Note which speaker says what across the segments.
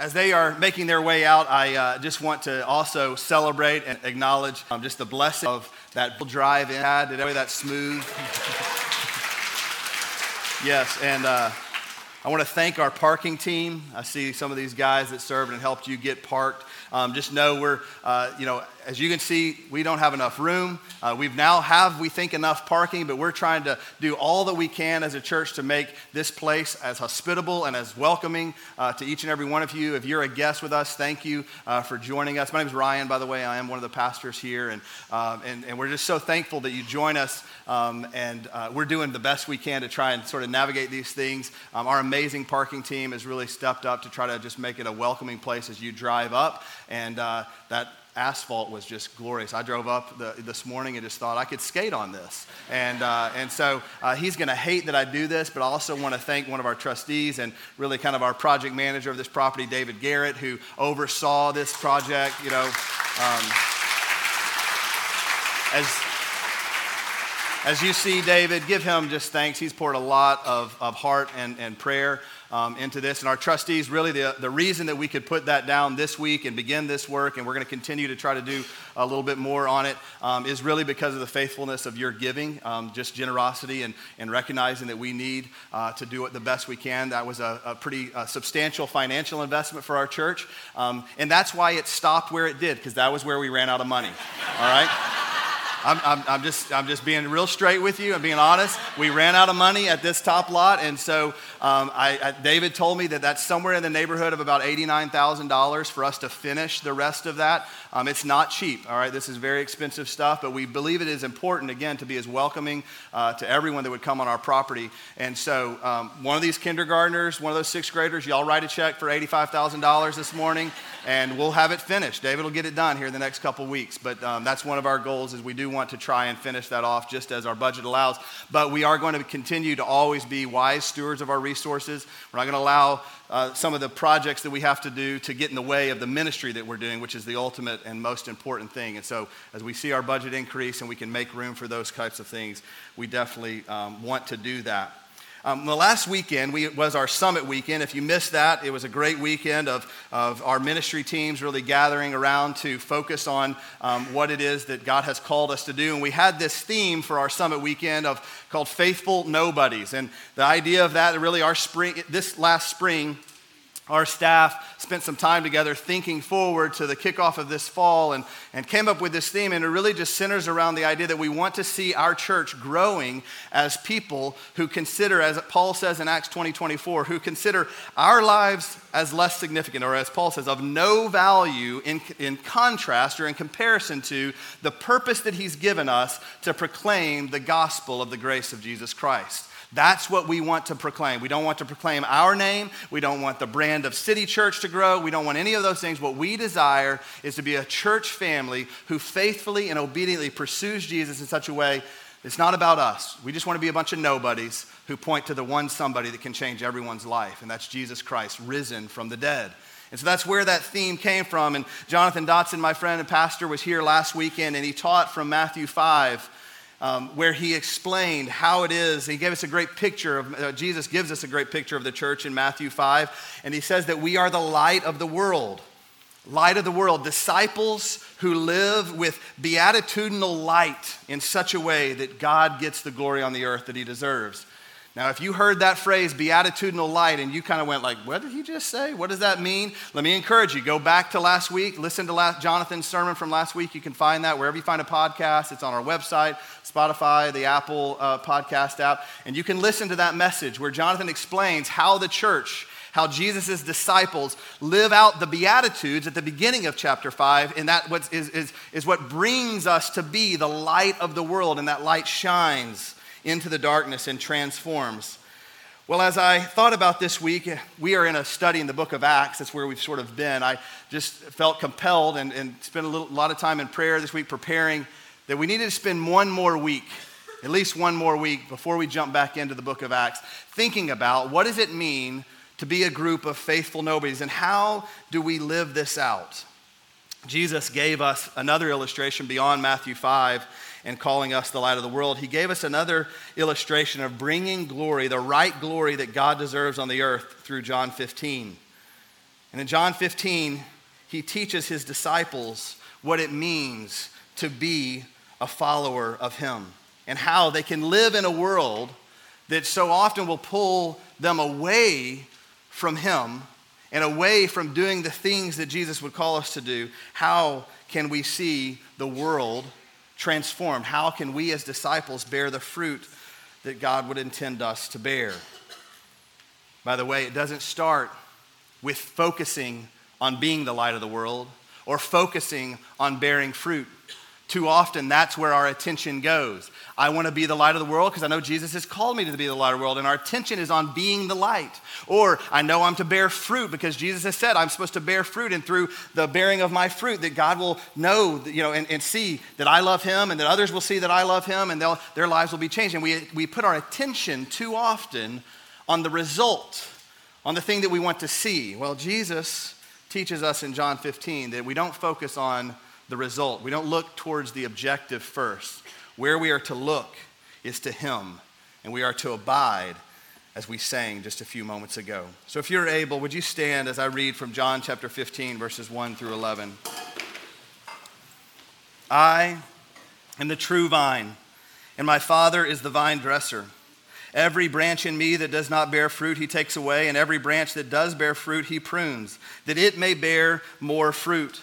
Speaker 1: As they are making their way out, I uh, just want to also celebrate and acknowledge um, just the blessing of that drive in. Did that smooth? yes, and uh, I want to thank our parking team. I see some of these guys that served and helped you get parked. Um, just know we're, uh, you know, as you can see, we don't have enough room. Uh, we've now have, we think, enough parking, but we're trying to do all that we can as a church to make this place as hospitable and as welcoming uh, to each and every one of you. If you're a guest with us, thank you uh, for joining us. My name is Ryan, by the way. I am one of the pastors here, and, um, and, and, we're just so thankful that you join us. Um, and uh, we're doing the best we can to try and sort of navigate these things. Um, our amazing parking team has really stepped up to try to just make it a welcoming place as you drive up. And uh, that asphalt was just glorious. I drove up the, this morning and just thought I could skate on this. And, uh, and so uh, he's going to hate that I do this, but I also want to thank one of our trustees and really kind of our project manager of this property, David Garrett, who oversaw this project. You know, um, as, as you see David, give him just thanks. He's poured a lot of, of heart and, and prayer um, into this. And our trustees, really, the, the reason that we could put that down this week and begin this work, and we're going to continue to try to do a little bit more on it, um, is really because of the faithfulness of your giving, um, just generosity and, and recognizing that we need uh, to do it the best we can. That was a, a pretty uh, substantial financial investment for our church. Um, and that's why it stopped where it did, because that was where we ran out of money. All right? I'm, I'm, I'm, just, I'm just being real straight with you. I'm being honest. We ran out of money at this top lot, and so um, I, I, David told me that that's somewhere in the neighborhood of about $89,000 for us to finish the rest of that. Um, it's not cheap, all right? This is very expensive stuff, but we believe it is important, again, to be as welcoming uh, to everyone that would come on our property. And so, um, one of these kindergartners, one of those sixth graders, y'all write a check for $85,000 this morning, and we'll have it finished. David will get it done here in the next couple weeks, but um, that's one of our goals is we do want to try and finish that off just as our budget allows. But we are going to continue to always be wise stewards of our resources. We're not going to allow uh, some of the projects that we have to do to get in the way of the ministry that we're doing, which is the ultimate and most important thing. And so, as we see our budget increase and we can make room for those types of things, we definitely um, want to do that. Um, the last weekend we, was our summit weekend. If you missed that, it was a great weekend of, of our ministry teams really gathering around to focus on um, what it is that God has called us to do. And we had this theme for our summit weekend of called Faithful Nobodies. And the idea of that, really, our spring, this last spring, our staff spent some time together thinking forward to the kickoff of this fall and, and came up with this theme. And it really just centers around the idea that we want to see our church growing as people who consider, as Paul says in Acts 20 24, who consider our lives as less significant, or as Paul says, of no value in, in contrast or in comparison to the purpose that he's given us to proclaim the gospel of the grace of Jesus Christ. That's what we want to proclaim. We don't want to proclaim our name. We don't want the brand of City Church to grow. We don't want any of those things. What we desire is to be a church family who faithfully and obediently pursues Jesus in such a way it's not about us. We just want to be a bunch of nobodies who point to the one somebody that can change everyone's life, and that's Jesus Christ, risen from the dead. And so that's where that theme came from. And Jonathan Dodson, my friend and pastor, was here last weekend, and he taught from Matthew 5 um, where he explained how it is. He gave us a great picture of, uh, Jesus gives us a great picture of the church in Matthew 5, and he says that we are the light of the world. Light of the world, disciples who live with beatitudinal light in such a way that God gets the glory on the earth that he deserves. Now, if you heard that phrase, beatitudinal light, and you kind of went like, what did he just say? What does that mean? Let me encourage you. Go back to last week. Listen to last, Jonathan's sermon from last week. You can find that wherever you find a podcast. It's on our website, Spotify, the Apple uh, podcast app. And you can listen to that message where Jonathan explains how the church, how Jesus' disciples live out the Beatitudes at the beginning of chapter 5. And that is, is, is what brings us to be the light of the world. And that light shines into the darkness and transforms. Well, as I thought about this week, we are in a study in the book of Acts. That's where we've sort of been. I just felt compelled and, and spent a, little, lot of time in prayer this week preparing that we needed to spend one more week, at least one more week, before we jump back into the book of Acts, thinking about what does it mean to be a group of faithful nobodies and how do we live this out? Jesus gave us another illustration beyond Matthew 5 and calling us the light of the world, he gave us another illustration of bringing glory, the right glory that God deserves on the earth through John 15. And in John 15, he teaches his disciples what it means to be a follower of him and how they can live in a world that so often will pull them away from him and away from doing the things that Jesus would call us to do. How can we see the world transformed? How can we as disciples bear the fruit that God would intend us to bear? By the way, it doesn't start with focusing on being the light of the world or focusing on bearing fruit. Too often, that's where our attention goes. I want to be the light of the world because I know Jesus has called me to be the light of the world, and our attention is on being the light. Or I know I'm to bear fruit because Jesus has said I'm supposed to bear fruit, and through the bearing of my fruit, that God will know, you know, and, and see that I love Him, and that others will see that I love Him, and their lives will be changed. And we, we put our attention too often on the result, on the thing that we want to see. Well, Jesus teaches us in John 15 that we don't focus on the result. We don't look towards the objective first. Where we are to look is to Him, and we are to abide as we sang just a few moments ago. So if you're able, would you stand as I read from John chapter 15, verses 1 through 11? I am the true vine, and my Father is the vine dresser. Every branch in me that does not bear fruit, he takes away, and every branch that does bear fruit, he prunes, that it may bear more fruit.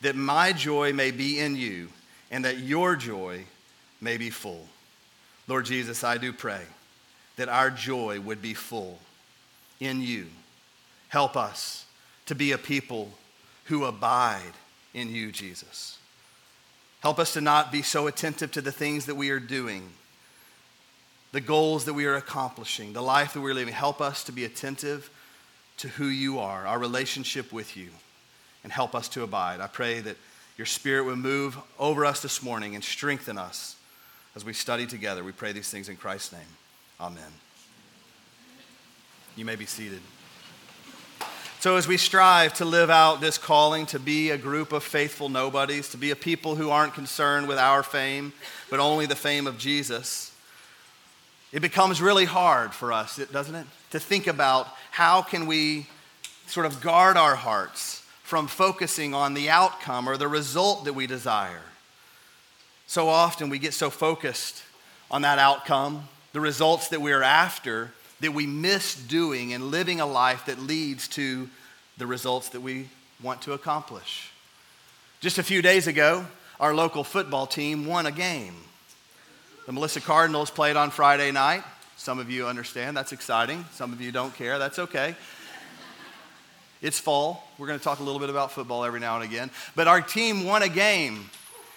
Speaker 1: that my joy may be in you and that your joy may be full. Lord Jesus, I do pray that our joy would be full in you. Help us to be a people who abide in you, Jesus. Help us to not be so attentive to the things that we are doing, the goals that we are accomplishing, the life that we're living. Help us to be attentive to who you are, our relationship with you and help us to abide. I pray that your spirit would move over us this morning and strengthen us as we study together. We pray these things in Christ's name. Amen. You may be seated. So, as we strive to live out this calling to be a group of faithful nobodies, to be a people who aren't concerned with our fame, but only the fame of Jesus, it becomes really hard for us, doesn't it? To think about how can we sort of guard our hearts from focusing on the outcome or the result that we desire. So often we get so focused on that outcome, the results that we're after, that we miss doing and living a life that leads to the results that we want to accomplish. Just a few days ago, our local football team won a game. The Melissa Cardinals played on Friday night. Some of you understand that's exciting. Some of you don't care. That's okay. It's fall. We're going to talk a little bit about football every now and again. But our team won a game,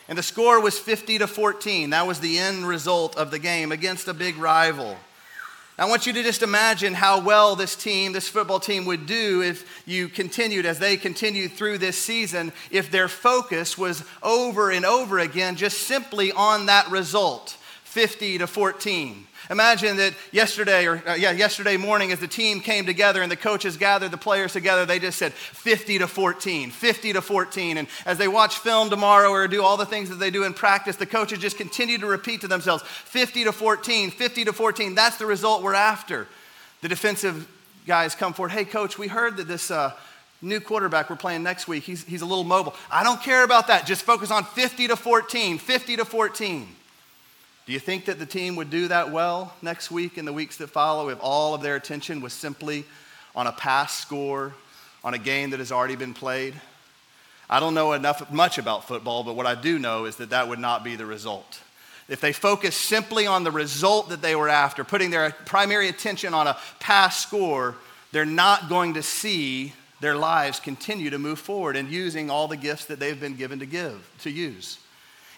Speaker 1: and the score was 50 to 14. That was the end result of the game against a big rival. I want you to just imagine how well this team, this football team, would do if you continued, as they continued through this season, if their focus was over and over again just simply on that result 50 to 14. Imagine that yesterday, or uh, yeah, yesterday morning, as the team came together and the coaches gathered the players together, they just said 50 to 14, 50 to 14. And as they watch film tomorrow or do all the things that they do in practice, the coaches just continue to repeat to themselves 50 to 14, 50 to 14. That's the result we're after. The defensive guys come forward. Hey, coach, we heard that this. Uh, new quarterback we're playing next week, he's, he's a little mobile. I don't care about that. Just focus on 50 to 14, 50 to 14. Do you think that the team would do that well next week and the weeks that follow if all of their attention was simply on a past score, on a game that has already been played? I don't know enough much about football, but what I do know is that that would not be the result. If they focus simply on the result that they were after, putting their primary attention on a past score, they're not going to see their lives continue to move forward and using all the gifts that they've been given to give, to use.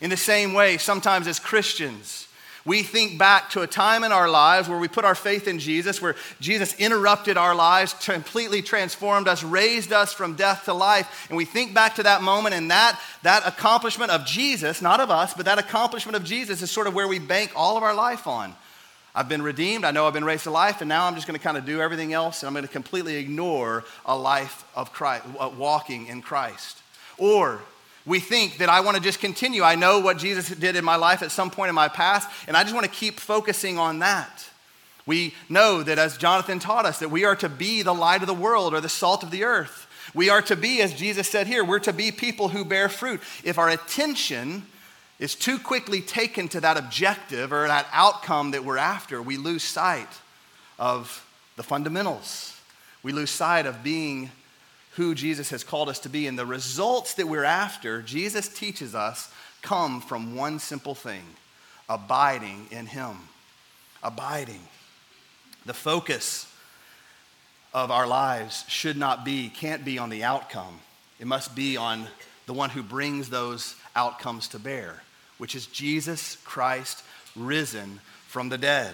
Speaker 1: In the same way, sometimes as Christians, we think back to a time in our lives where we put our faith in Jesus, where Jesus interrupted our lives, completely transformed us, raised us from death to life. And we think back to that moment and that, that accomplishment of Jesus, not of us, but that accomplishment of Jesus is sort of where we bank all of our life on. I've been redeemed. I know I've been raised to life, and now I'm just going to kind of do everything else, and I'm going to completely ignore a life of Christ, uh, walking in Christ. Or we think that I want to just continue. I know what Jesus did in my life at some point in my past, and I just want to keep focusing on that. We know that, as Jonathan taught us, that we are to be the light of the world or the salt of the earth. We are to be, as Jesus said here, we're to be people who bear fruit. If our attention is too quickly taken to that objective or that outcome that we're after, we lose sight of the fundamentals. We lose sight of being who Jesus has called us to be. And the results that we're after, Jesus teaches us, come from one simple thing abiding in Him. Abiding. The focus of our lives should not be, can't be on the outcome. It must be on the one who brings those outcomes to bear which is Jesus Christ risen from the dead.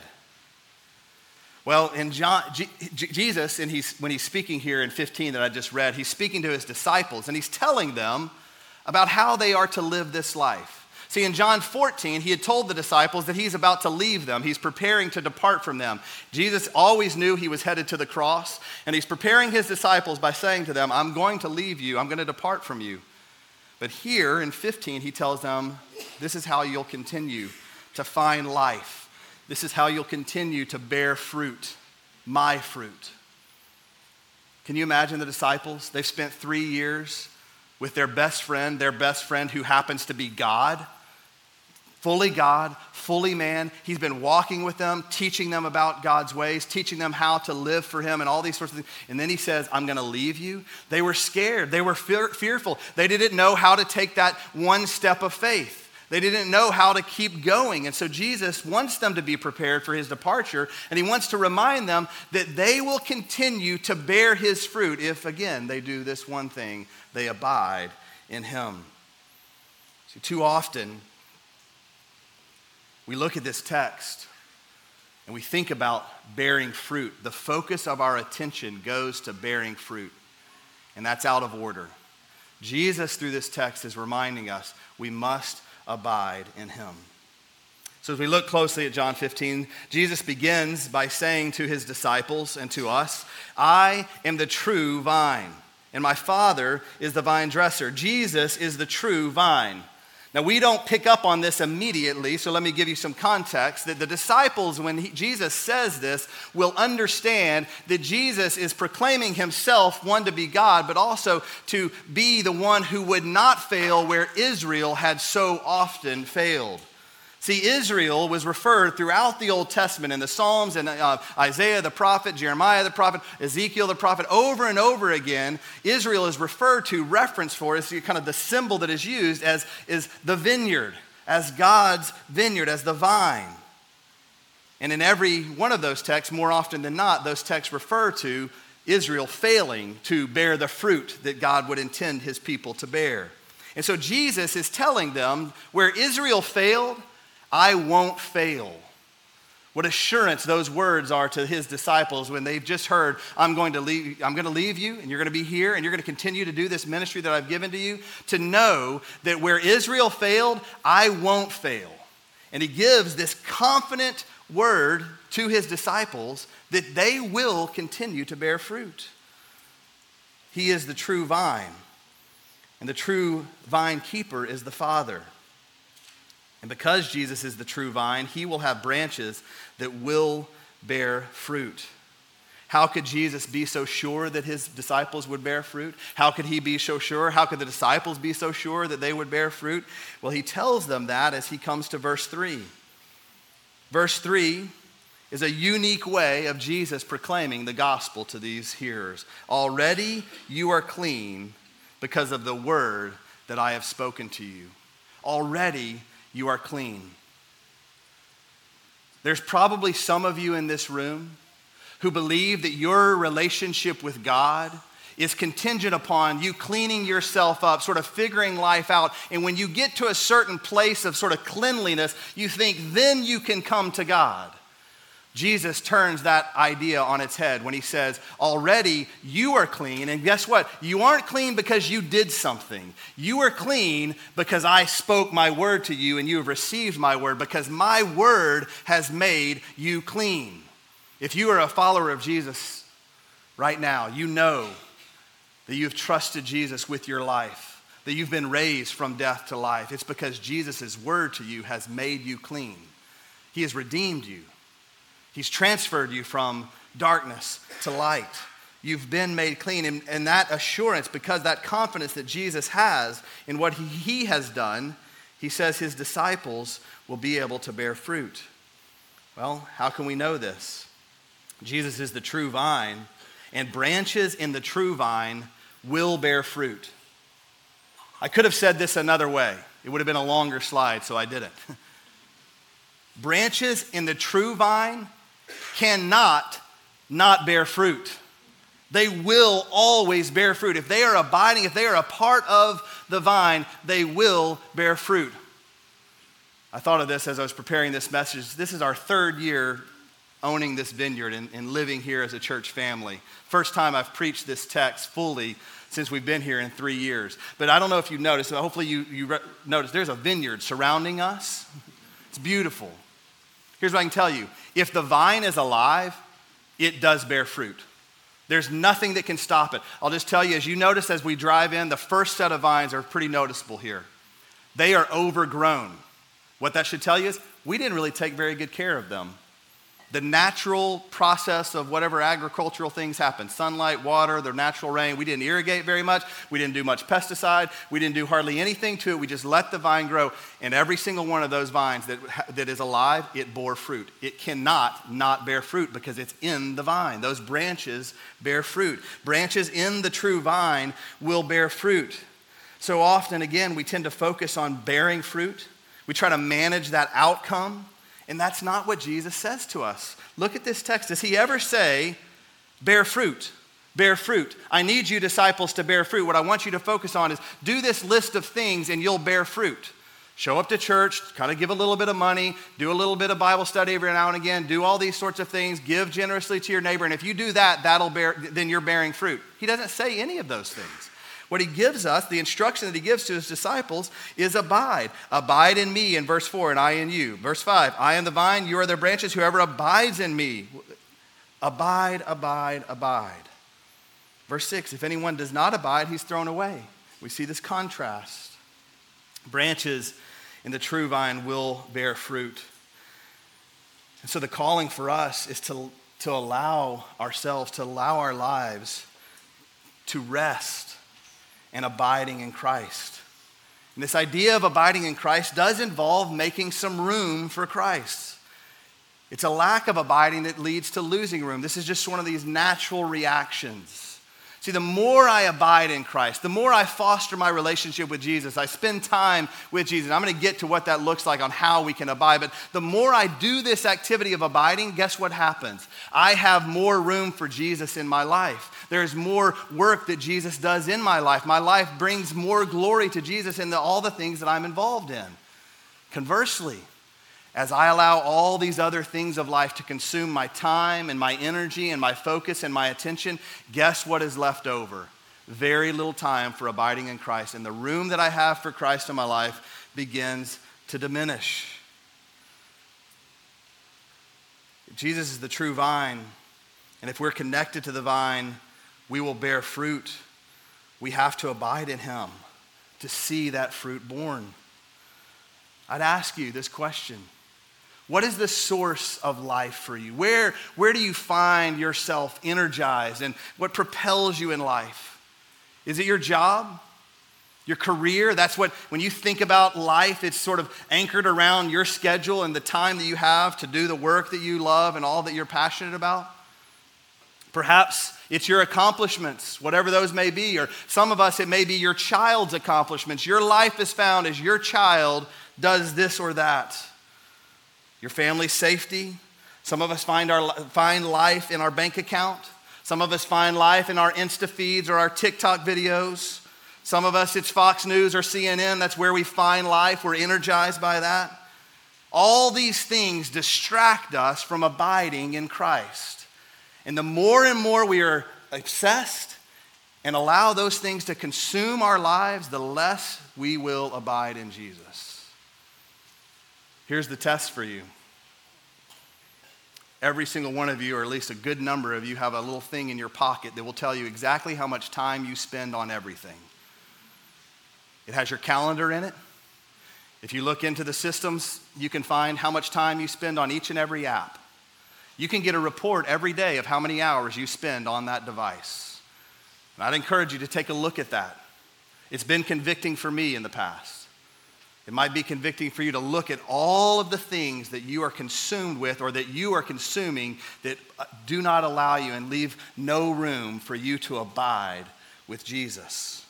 Speaker 1: Well, in John, G- G- Jesus, and he's, when he's speaking here in 15 that I just read, he's speaking to his disciples and he's telling them about how they are to live this life. See, in John 14, he had told the disciples that he's about to leave them. He's preparing to depart from them. Jesus always knew he was headed to the cross, and he's preparing his disciples by saying to them, I'm going to leave you, I'm going to depart from you. But here in 15, he tells them, This is how you'll continue to find life. This is how you'll continue to bear fruit, my fruit. Can you imagine the disciples? They've spent three years with their best friend, their best friend who happens to be God fully God, fully man. He's been walking with them, teaching them about God's ways, teaching them how to live for Him, and all these sorts of things. And then He says, I'm going to leave you. They were scared, they were fear- fearful. They didn't know how to take that one step of faith. They didn't know how to keep going. And so Jesus wants them to be prepared for his departure, and he wants to remind them that they will continue to bear his fruit if, again, they do this one thing they abide in him. See, too often, we look at this text and we think about bearing fruit. The focus of our attention goes to bearing fruit, and that's out of order. Jesus, through this text, is reminding us we must abide in him. So, as we look closely at John 15, Jesus begins by saying to his disciples and to us, I am the true vine, and my Father is the vine dresser. Jesus is the true vine. Now, we don't pick up on this immediately, so let me give you some context. That the disciples, when he, Jesus says this, will understand that Jesus is proclaiming himself, one, to be God, but also to be the one who would not fail where Israel had so often failed. See, Israel was referred throughout the Old Testament in the Psalms and uh, Isaiah the prophet, Jeremiah the prophet, Ezekiel the prophet, over and over again. Israel is referred to, reference for, is kind of the symbol that is used as is the vineyard, as God's vineyard, as the vine. And in every one of those texts, more often than not, those texts refer to Israel failing to bear the fruit that God would intend his people to bear. And so Jesus is telling them where Israel failed, I won't fail. What assurance those words are to his disciples when they've just heard, I'm going to leave, I'm going to leave you, and you're going to be here, and you're going to continue to do this ministry that I've given to you, to know that where Israel failed, I won't fail. And he gives this confident word to his disciples that they will continue to bear fruit. He is the true vine, and the true vine keeper is the Father. And because Jesus is the true vine, he will have branches that will bear fruit. How could Jesus be so sure that his disciples would bear fruit? How could he be so sure? How could the disciples be so sure that they would bear fruit? Well, he tells them that as he comes to verse 3. Verse 3 is a unique way of Jesus proclaiming the gospel to these hearers. Already you are clean because of the word that I have spoken to you. Already you are clean. There's probably some of you in this room who believe that your relationship with God is contingent upon you cleaning yourself up, sort of figuring life out. And when you get to a certain place of sort of cleanliness, you think then you can come to God. Jesus turns that idea on its head when he says, Already you are clean. And guess what? You aren't clean because you did something. You are clean because I spoke my word to you and you have received my word because my word has made you clean. If you are a follower of Jesus right now, you know that you've trusted Jesus with your life, that you've been raised from death to life. It's because Jesus' word to you has made you clean. He has redeemed you, He's transferred you from darkness to light. You've been made clean. And, and that assurance, because that confidence that Jesus has in what he, he has done, he says his disciples will be able to bear fruit. Well, how can we know this? Jesus is the true vine, and branches in the true vine will bear fruit. I could have said this another way. It would have been a longer slide, so I didn't. Branches in the true vine cannot not bear fruit. They will always bear fruit. If they are abiding, if they are a part of the vine, they will bear fruit. I thought of this as I was preparing this message. This is our third year owning this vineyard and, and living here as a church family. First time I've preached this text fully since we've been here in three years. But I don't know if you've noticed, hopefully you, you re- noticed, there's a vineyard surrounding us. It's beautiful. Here's what I can tell you if the vine is alive, it does bear fruit. There's nothing that can stop it. I'll just tell you, as you notice as we drive in, the first set of vines are pretty noticeable here. They are overgrown. What that should tell you is we didn't really take very good care of them the natural process of whatever agricultural things happen sunlight, water, the natural rain. We didn't irrigate very much. We didn't do much pesticide. We didn't do hardly anything to it. We just let the vine grow. And every single one of those vines that, that is alive, it bore fruit. It cannot not bear fruit because it's in the vine. Those branches bear fruit. Branches in the true vine will bear fruit. So often, again, we tend to focus on bearing fruit. We try to manage that outcome. And that's not what Jesus says to us. Look at this text. Does he ever say, bear fruit? Bear fruit. I need you, disciples, to bear fruit. What I want you to focus on is do this list of things and you'll bear fruit. Show up to church, kind of give a little bit of money, do a little bit of Bible study every now and again, do all these sorts of things, give generously to your neighbor. And if you do that, that'll bear, then you're bearing fruit. He doesn't say any of those things. What he gives us, the instruction that he gives to his disciples, is abide. Abide in me in verse 4, and I in you. Verse 5, I am the vine, you are the branches. Whoever abides in me, abide, abide, abide. Verse 6, if anyone does not abide, he's thrown away. We see this contrast. Branches in the true vine will bear fruit. And so the calling for us is to, to allow ourselves, to allow our lives to rest and abiding in Christ. And this idea of abiding in Christ does involve making some room for Christ. It's a lack of abiding that leads to losing room. This is just one of these natural reactions. See, the more I abide in Christ, the more I foster my relationship with Jesus, I spend time with Jesus. I'm going to get to what that looks like on how we can abide. But the more I do this activity of abiding, guess what happens? I have more room for Jesus in my life. There's more work that Jesus does in my life. My life brings more glory to Jesus in the, all the things that I'm involved in. Conversely, as I allow all these other things of life to consume my time and my energy and my focus and my attention, guess what is left over? Very little time for abiding in Christ. And the room that I have for Christ in my life begins to diminish. Jesus is the true vine. And if we're connected to the vine, we will bear fruit. We have to abide in him to see that fruit born. I'd ask you this question what is the source of life for you? Where, where do you find yourself energized and what propels you in life? Is it your job? Your career? That's what, when you think about life, it's sort of anchored around your schedule and the time that you have to do the work that you love and all that you're passionate about. Perhaps It's your accomplishments, whatever those may be. Or some of us, it may be your child's accomplishments. Your life is found as your child does this or that. Your family's safety. Some of us find, our, find life in our bank account. Some of us find life in our Insta feeds or our TikTok videos. Some of us, it's Fox News or CNN. That's where we find life. We're energized by that. All these things distract us from abiding in Christ. And the more and more we are obsessed and allow those things to consume our lives, the less we will abide in Jesus. Here's the test for you. Every single one of you, or at least a good number of you, have a little thing in your pocket that will tell you exactly how much time you spend on everything. It has your calendar in it. If you look into the systems, you can find how much time you spend on each and every app. You can get a report every day of how many hours you spend on that device. And I'd encourage you to take a look at that. It's been convicting for me in the past. It might be convicting for you to look at all of the things that you are consumed with or that you are consuming that uh, do not allow you and leave no room for you to abide with Jesus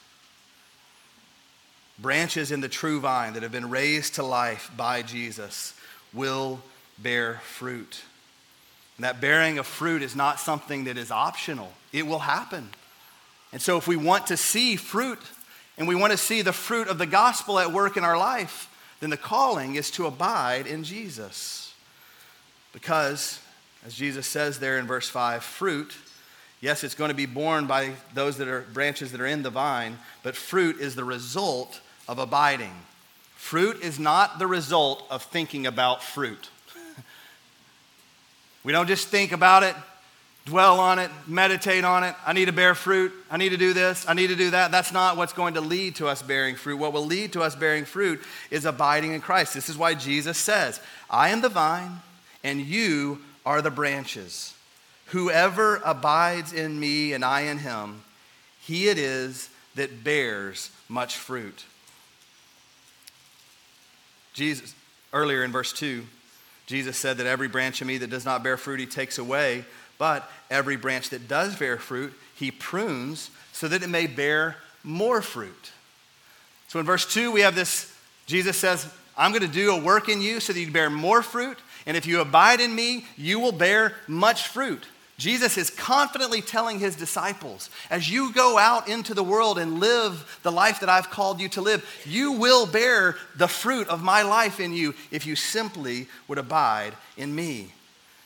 Speaker 1: branches in the true vine that have been raised to life by Jesus will bear fruit. And that bearing of fruit is not something that is optional, it will happen. And so, if we want to see fruit and we want to see the fruit of the gospel at work in our life, then the calling is to abide in Jesus. Because, as Jesus says there in verse 5, fruit, yes, it's going to be borne by those that are branches that are in the vine, but fruit is the result of abiding. Fruit is not the result of thinking about fruit. we don't just think about it, dwell on it, meditate on it. I need to bear fruit. I need to do this. I need to do that. That's not what's going to lead to us bearing fruit. What will lead to us bearing fruit is abiding in Christ. This is why Jesus says, I am the vine, and you are the branches. Whoever abides in me and I in him, he it is that bears much fruit. Jesus, earlier in verse 2, Jesus said that every branch of me that does not bear fruit, he takes away. But every branch that does bear fruit, he prunes so that it may bear more fruit. So in verse 2, we have this Jesus says, I'm going to do a work in you so that you bear more fruit. And if you abide in me, you will bear much fruit. Jesus is confidently telling his disciples, as you go out into the world and live the life that I've called you to live, you will bear the fruit of my life in you if you simply would abide in me.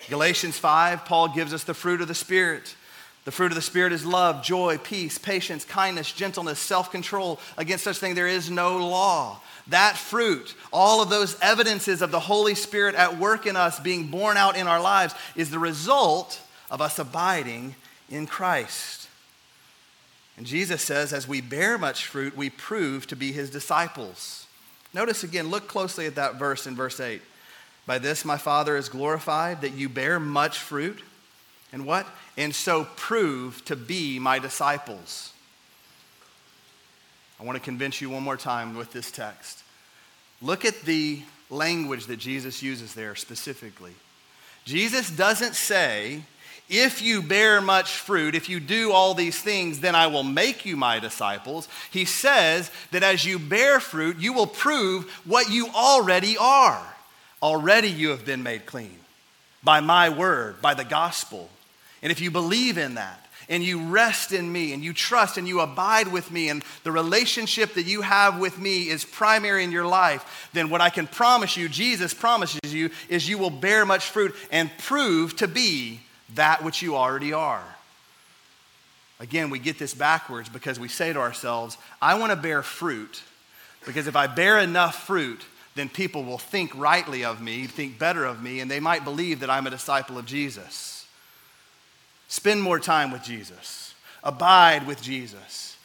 Speaker 1: Galatians 5, Paul gives us the fruit of the Spirit. The fruit of the Spirit is love, joy, peace, patience, kindness, gentleness, self control. Against such thing, there is no law. That fruit, all of those evidences of the Holy Spirit at work in us, being born out in our lives, is the result of us abiding in Christ. And Jesus says, as we bear much fruit, we prove to be his disciples. Notice again, look closely at that verse in verse 8. By this my Father is glorified, that you bear much fruit. And what? And so prove to be my disciples. I want to convince you one more time with this text. Look at the language that Jesus uses there specifically. Jesus doesn't say, if you bear much fruit, if you do all these things, then I will make you my disciples. He says that as you bear fruit, you will prove what you already are. Already you have been made clean by my word, by the gospel. And if you believe in that, and you rest in me and you trust and you abide with me and the relationship that you have with me is primary in your life, then what I can promise you, Jesus promises you, is you will bear much fruit and prove to be that which you already are. Again, we get this backwards because we say to ourselves, I want to bear fruit because if I bear enough fruit, then people will think rightly of me, think better of me, and they might believe that I'm a disciple of Jesus. Spend more time with Jesus, abide with Jesus,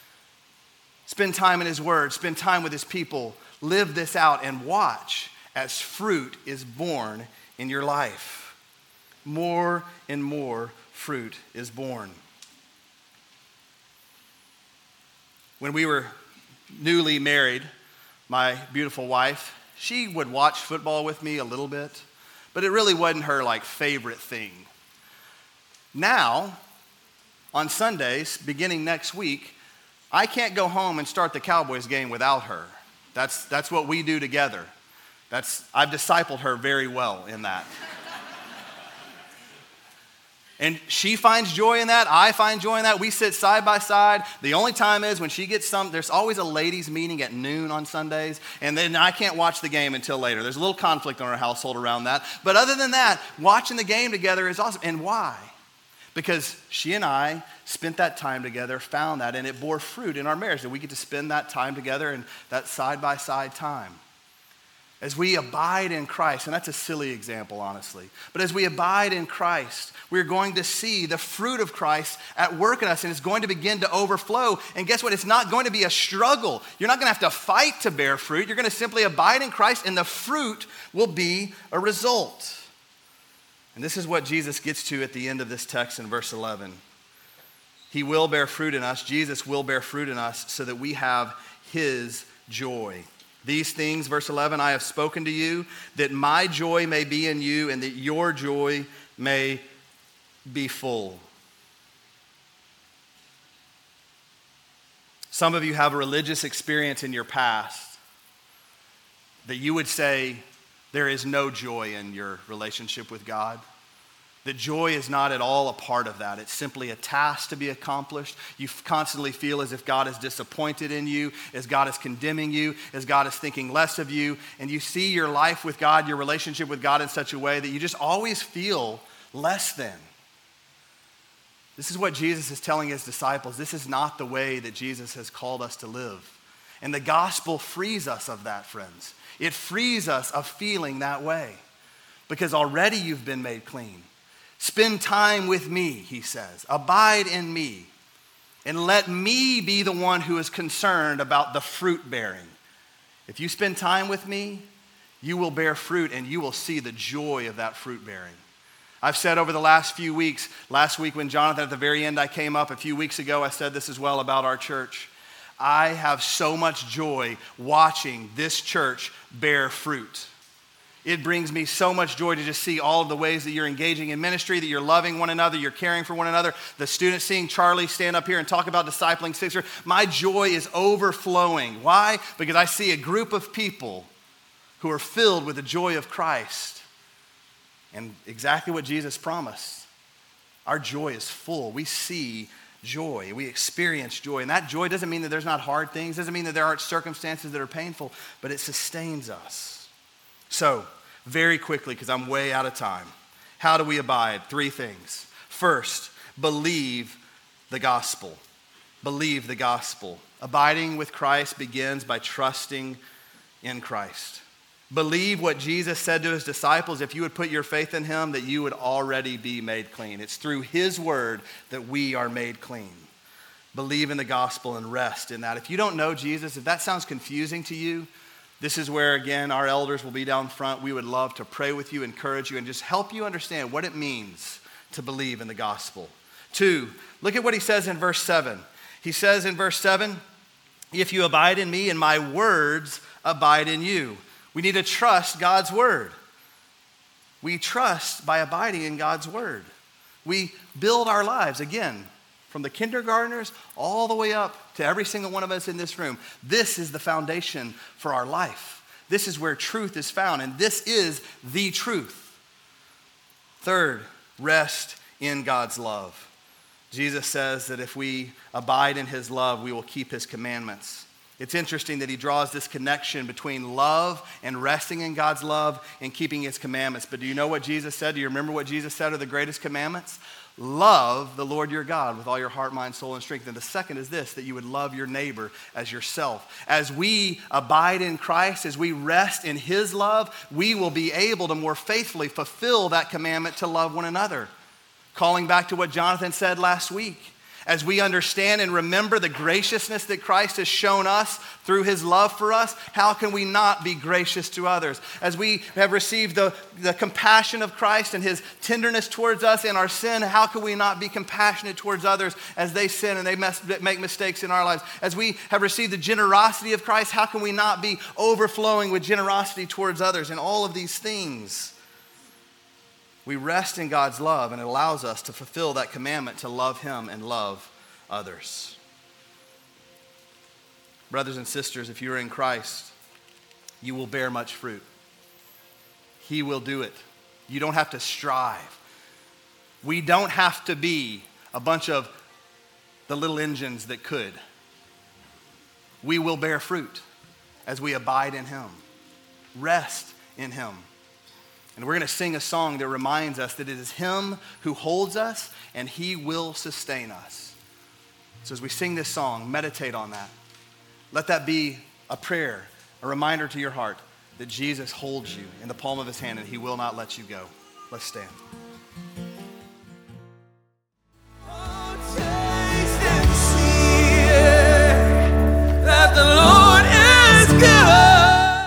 Speaker 1: spend time in His Word, spend time with His people, live this out, and watch as fruit is born in your life. More and more fruit is born. When we were newly married, my beautiful wife, she would watch football with me a little bit, but it really wasn't her like favorite thing. Now, on Sundays, beginning next week, I can't go home and start the Cowboys game without her. That's, that's what we do together. That's, I've discipled her very well in that. And she finds joy in that. I find joy in that. We sit side by side. The only time is when she gets some, there's always a ladies' meeting at noon on Sundays, and then I can't watch the game until later. There's a little conflict in our household around that. But other than that, watching the game together is awesome. And why? Because she and I spent that time together, found that, and it bore fruit in our marriage. And we get to spend that time together and that side by side time. As we abide in Christ, and that's a silly example, honestly, but as we abide in Christ, we're going to see the fruit of Christ at work in us, and it's going to begin to overflow. And guess what? It's not going to be a struggle. You're not going to have to fight to bear fruit. You're going to simply abide in Christ, and the fruit will be a result. And this is what Jesus gets to at the end of this text in verse 11. He will bear fruit in us, Jesus will bear fruit in us, so that we have his joy. These things, verse 11, I have spoken to you, that my joy may be in you and that your joy may be full. Some of you have a religious experience in your past that you would say there is no joy in your relationship with God. That joy is not at all a part of that. It's simply a task to be accomplished. You constantly feel as if God is disappointed in you, as God is condemning you, as God is thinking less of you. And you see your life with God, your relationship with God in such a way that you just always feel less than. This is what Jesus is telling his disciples. This is not the way that Jesus has called us to live. And the gospel frees us of that, friends. It frees us of feeling that way because already you've been made clean. Spend time with me, he says. Abide in me. And let me be the one who is concerned about the fruit bearing. If you spend time with me, you will bear fruit and you will see the joy of that fruit bearing. I've said over the last few weeks, last week when Jonathan at the very end I came up, a few weeks ago I said this as well about our church. I have so much joy watching this church bear fruit. It brings me so much joy to just see all of the ways that you're engaging in ministry, that you're loving one another, you're caring for one another. The students seeing Charlie stand up here and talk about discipling Sixer, my joy is overflowing. Why? Because I see a group of people who are filled with the joy of Christ and exactly what Jesus promised. Our joy is full. We see joy. We experience joy. And that joy doesn't mean that there's not hard things, doesn't mean that there aren't circumstances that are painful, but it sustains us. So, very quickly because I'm way out of time. How do we abide? Three things. First, believe the gospel. Believe the gospel. Abiding with Christ begins by trusting in Christ. Believe what Jesus said to his disciples if you would put your faith in him, that you would already be made clean. It's through his word that we are made clean. Believe in the gospel and rest in that. If you don't know Jesus, if that sounds confusing to you, this is where, again, our elders will be down front. We would love to pray with you, encourage you, and just help you understand what it means to believe in the gospel. Two, look at what he says in verse 7. He says in verse 7 If you abide in me and my words abide in you. We need to trust God's word. We trust by abiding in God's word. We build our lives, again, from the kindergartners all the way up to every single one of us in this room. This is the foundation for our life. This is where truth is found, and this is the truth. Third, rest in God's love. Jesus says that if we abide in his love, we will keep his commandments. It's interesting that he draws this connection between love and resting in God's love and keeping his commandments. But do you know what Jesus said? Do you remember what Jesus said are the greatest commandments? Love the Lord your God with all your heart, mind, soul, and strength. And the second is this that you would love your neighbor as yourself. As we abide in Christ, as we rest in his love, we will be able to more faithfully fulfill that commandment to love one another. Calling back to what Jonathan said last week as we understand and remember the graciousness that Christ has shown us through his love for us, how can we not be gracious to others? As we have received the, the compassion of Christ and his tenderness towards us in our sin, how can we not be compassionate towards others as they sin and they mess, make mistakes in our lives? As we have received the generosity of Christ, how can we not be overflowing with generosity towards others? And all of these things We rest in God's love, and it allows us to fulfill that commandment to love Him and love others. Brothers and sisters, if you are in Christ, you will bear much fruit. He will do it. You don't have to strive. We don't have to be a bunch of the little engines that could. We will bear fruit as we abide in Him, rest in Him. And we're going to sing a song that reminds us that it is Him who holds us and He will sustain us. So as we sing this song, meditate on that. Let that be a prayer, a reminder to your heart that Jesus holds you in the palm of His hand and He will not let you go. Let's stand.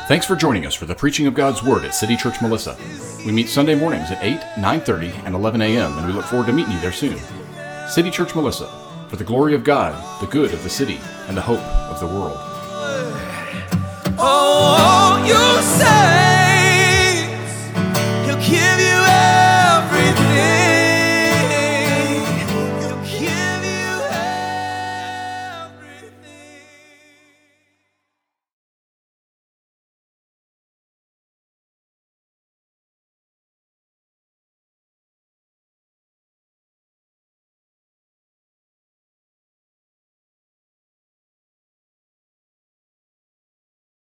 Speaker 2: Thanks for joining us for the preaching of God's Word at City Church Melissa. We meet Sunday mornings at 8, 9.30, and 11 a.m., and we look forward to meeting you there soon. City Church Melissa, for the glory of God, the good of the city, and the hope of the world. Oh, oh.